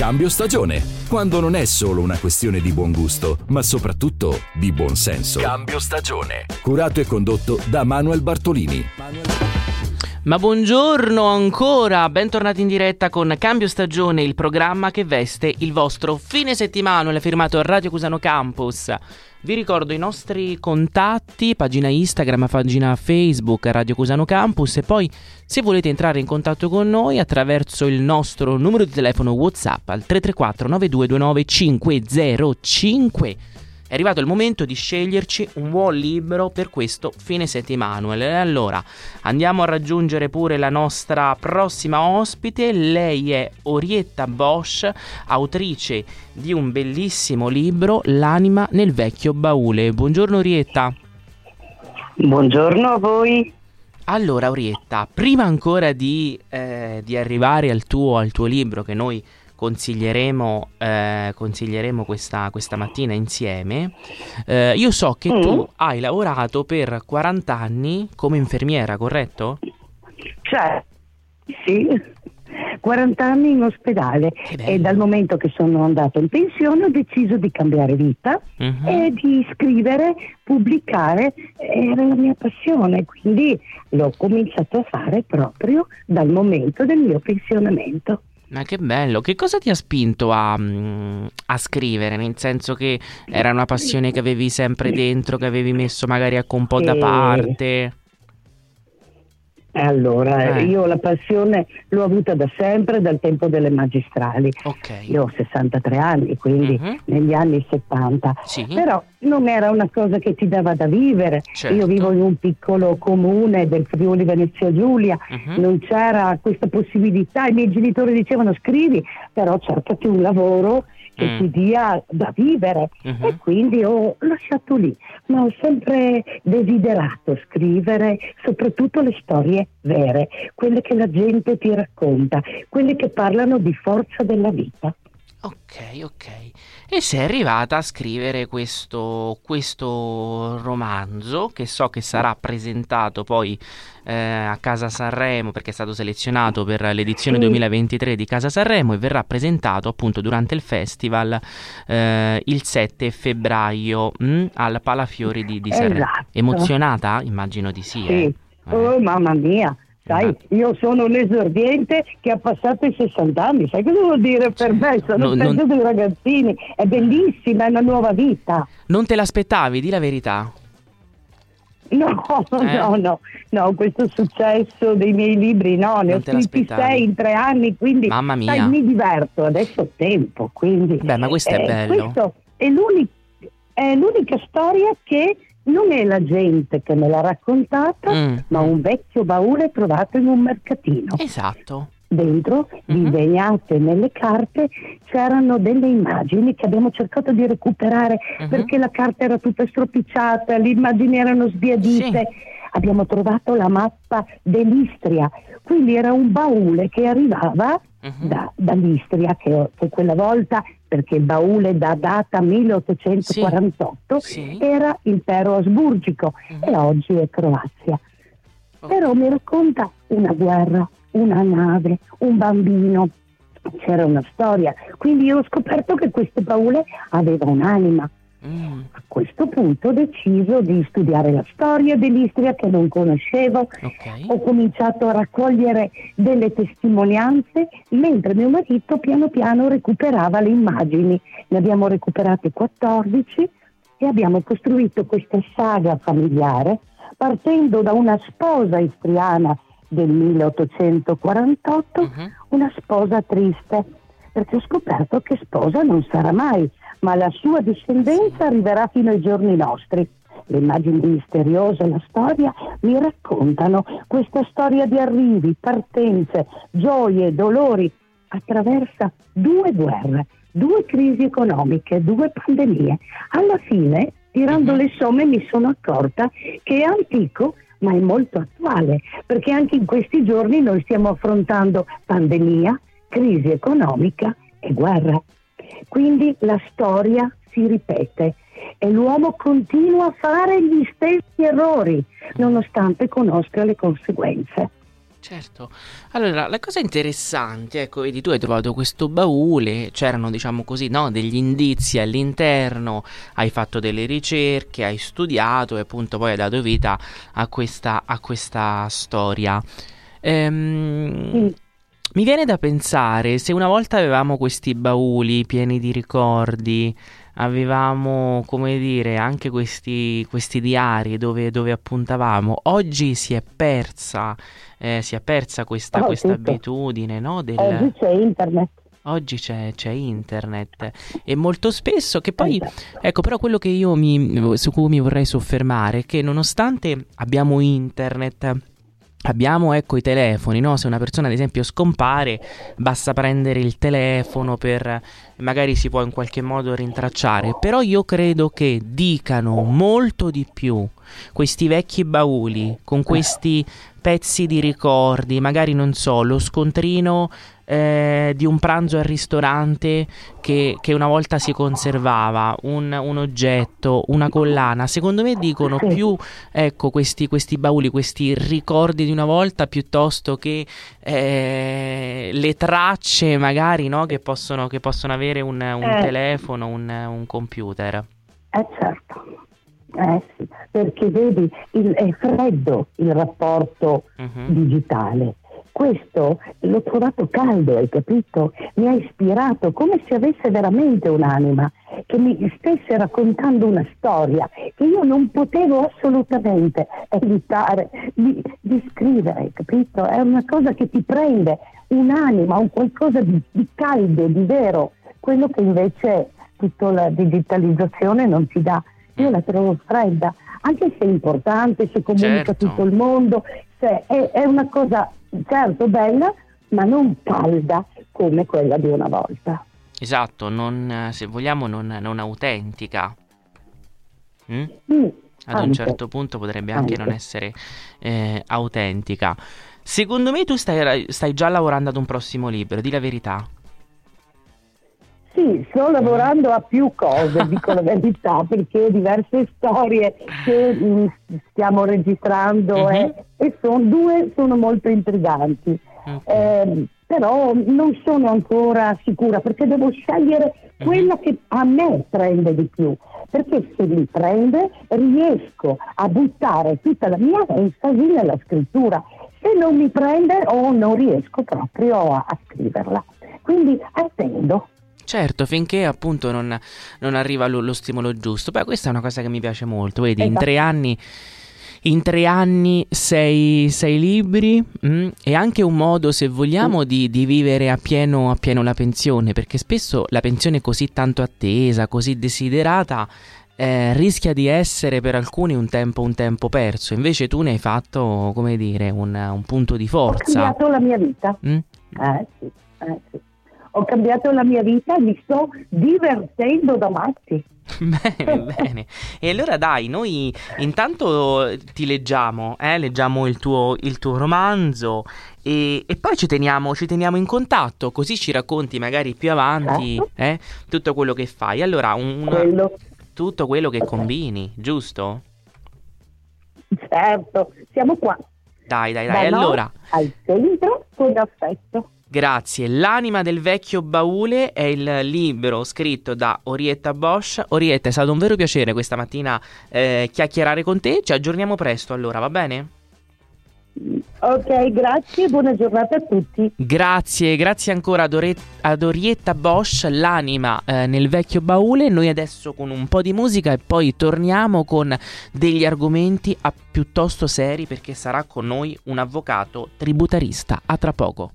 Cambio stagione, quando non è solo una questione di buon gusto, ma soprattutto di buon senso. Cambio stagione. Curato e condotto da Manuel Bartolini. Ma buongiorno ancora, bentornati in diretta con Cambio Stagione, il programma che veste il vostro fine settimana, firmato a Radio Cusano Campus. Vi ricordo i nostri contatti, pagina Instagram, pagina Facebook, Radio Cusano Campus e poi se volete entrare in contatto con noi attraverso il nostro numero di telefono WhatsApp al 334 9229 505 è arrivato il momento di sceglierci un buon libro per questo fine settimana. E allora andiamo a raggiungere pure la nostra prossima ospite. Lei è Orietta Bosch, autrice di un bellissimo libro, L'anima nel vecchio baule. Buongiorno Orietta. Buongiorno a voi. Allora Orietta, prima ancora di, eh, di arrivare al tuo, al tuo libro che noi consiglieremo, eh, consiglieremo questa, questa, mattina insieme. Eh, io so che mm. tu hai lavorato per 40 anni come infermiera, corretto? Cioè, sì, 40 anni in ospedale e dal momento che sono andato in pensione ho deciso di cambiare vita uh-huh. e di scrivere, pubblicare, era la mia passione, quindi l'ho cominciato a fare proprio dal momento del mio pensionamento. Ma che bello, che cosa ti ha spinto a, mm, a, scrivere? Nel senso che era una passione che avevi sempre dentro, che avevi messo magari ecco un po' da parte? Allora, eh. io la passione l'ho avuta da sempre, dal tempo delle magistrali. Okay. Io ho 63 anni, quindi uh-huh. negli anni 70. Sì. Però non era una cosa che ti dava da vivere. Certo. Io vivo in un piccolo comune del Friuli Venezia Giulia, uh-huh. non c'era questa possibilità. I miei genitori dicevano scrivi, però cercati un lavoro che mm. ti dia da vivere uh-huh. e quindi ho lasciato lì, ma ho sempre desiderato scrivere soprattutto le storie vere, quelle che la gente ti racconta, quelle che parlano di forza della vita. Ok, ok. E sei arrivata a scrivere questo, questo romanzo che so che sarà presentato poi eh, a Casa Sanremo perché è stato selezionato per l'edizione 2023 di Casa Sanremo e verrà presentato appunto durante il festival eh, il 7 febbraio mh, mm, al Palafiori di, di Sanremo. Esatto. Emozionata? Immagino di sì. sì. Eh. Oh mamma mia! Sai, io sono un esordiente che ha passato i 60 anni, sai cosa vuol dire per me? Sono no, non... dei ragazzini, è bellissima, è una nuova vita. Non te l'aspettavi, di la verità? No, eh? no, no, no, questo successo dei miei libri no, ne non ho scritti sei in tre anni, quindi Mamma mia. Sai, mi diverto, adesso ho tempo, quindi... Beh, ma questo eh, è bello. Questo è, l'unica, è l'unica storia che non è la gente che me l'ha raccontata, mm. ma un vecchio baule trovato in un mercatino. Esatto. Dentro, mm-hmm. disegnate nelle carte, c'erano delle immagini che abbiamo cercato di recuperare mm-hmm. perché la carta era tutta stropicciata, le immagini erano sbiadite. Sì. Abbiamo trovato la mappa dell'Istria, quindi era un baule che arrivava uh-huh. da, dall'Istria, che, che, quella volta, perché il baule da data 1848, sì. Sì. era impero asburgico uh-huh. e oggi è Croazia. Oh. Però mi racconta una guerra, una nave, un bambino, c'era una storia. Quindi io ho scoperto che questo baule aveva un'anima, Mm. A questo punto ho deciso di studiare la storia dell'Istria che non conoscevo, okay. ho cominciato a raccogliere delle testimonianze mentre mio marito piano piano recuperava le immagini. Ne abbiamo recuperate 14 e abbiamo costruito questa saga familiare partendo da una sposa istriana del 1848, uh-huh. una sposa triste, perché ho scoperto che sposa non sarà mai ma la sua discendenza arriverà fino ai giorni nostri. Le immagini misteriose, la storia mi raccontano questa storia di arrivi, partenze, gioie, dolori. Attraversa due guerre, due crisi economiche, due pandemie. Alla fine, tirando mhm. le somme, mi sono accorta che è antico ma è molto attuale, perché anche in questi giorni noi stiamo affrontando pandemia, crisi economica e guerra. Quindi la storia si ripete e l'uomo continua a fare gli stessi errori nonostante conosca le conseguenze. Certo, allora la cosa interessante, ecco, vedi tu hai trovato questo baule, c'erano diciamo così, no, degli indizi all'interno, hai fatto delle ricerche, hai studiato e appunto poi hai dato vita a questa, a questa storia. Ehm, mm. Mi viene da pensare se una volta avevamo questi bauli pieni di ricordi, avevamo, come dire, anche questi, questi diari dove, dove, appuntavamo. Oggi si è persa, eh, si è persa questa, oh, questa abitudine, no? Del... Oggi c'è internet. Oggi c'è, c'è, internet e molto spesso che poi, ecco però quello che io mi, su cui mi vorrei soffermare è che nonostante abbiamo internet Abbiamo ecco i telefoni, no? Se una persona ad esempio scompare, basta prendere il telefono per magari si può in qualche modo rintracciare, però io credo che dicano molto di più questi vecchi bauli con questi pezzi di ricordi, magari non so, lo scontrino eh, di un pranzo al ristorante che, che una volta si conservava, un, un, oggetto, una collana, secondo me dicono più ecco, questi, questi bauli, questi ricordi di una volta piuttosto che eh, le tracce magari no, che, possono, che, possono, avere un, un eh. telefono, un, un computer. Eh certo. Eh sì, perché vedi, il, è freddo il rapporto uh-huh. digitale questo l'ho trovato caldo, hai capito? Mi ha ispirato come se avesse veramente un'anima che mi stesse raccontando una storia che io non potevo assolutamente evitare di, di scrivere, capito? È una cosa che ti prende un'anima, un qualcosa di, di caldo, di vero, quello che invece tutta la digitalizzazione non ti dà. Io la trovo fredda, anche se è importante, se comunica certo. tutto il mondo, cioè è, è una cosa certo bella, ma non calda come quella di una volta. Esatto, non, se vogliamo non, non autentica. Mm? Mm, Ad anche, un certo punto potrebbe anche, anche. non essere eh, autentica. Secondo me tu stai, stai già lavorando ad un prossimo libro, di la verità. Sì, sto lavorando a più cose, dico la verità, perché diverse storie che mh, mm, stiamo registrando uh-huh. e, e son, due sono molto intriganti. Okay. Eh, però non sono ancora sicura perché devo scegliere uh-huh. quella che a me prende di più, perché se mi prende riesco a buttare tutta la mia enfasi nella scrittura, se non mi prende o oh, non riesco proprio a, a scriverla. Quindi attendo. Certo, finché appunto non, non arriva lo, lo, stimolo giusto. Beh, questa è una cosa che mi piace molto. Vedi, esatto. in tre anni. In tre anni sei, sei libri mh, mm, è anche un modo, se vogliamo, di, di vivere a pieno, a pieno la pensione, perché spesso la pensione così tanto attesa, così desiderata, eh, rischia di essere per alcuni un tempo, un tempo, perso. Invece tu ne hai fatto, come dire, un, un punto di forza. Ho cambiato la mia vita. Mm? Eh, sì, eh, sì ho cambiato la mia vita e mi sto divertendo da matti. bene, bene. E allora dai, noi intanto ti leggiamo, eh? leggiamo il tuo, il tuo romanzo e, e, poi ci teniamo, ci teniamo, in contatto, così ci racconti magari più avanti certo. eh? tutto quello che fai. Allora, un, quello. tutto quello che combini, giusto? Certo, siamo qua. Dai, dai, dai. Da allora, al centro con affetto. Grazie. L'anima del vecchio baule è il libro scritto da Orietta Bosch. Orietta, è stato un vero piacere questa mattina eh, chiacchierare con te. Ci aggiorniamo presto allora, va bene? Ok, grazie, buona giornata a tutti. Grazie, grazie ancora ad, Ore- ad Orietta Bosch, l'anima eh, nel vecchio baule. Noi adesso con un po' di musica e poi torniamo con degli argomenti piuttosto seri perché sarà con noi un avvocato tributarista. A tra poco.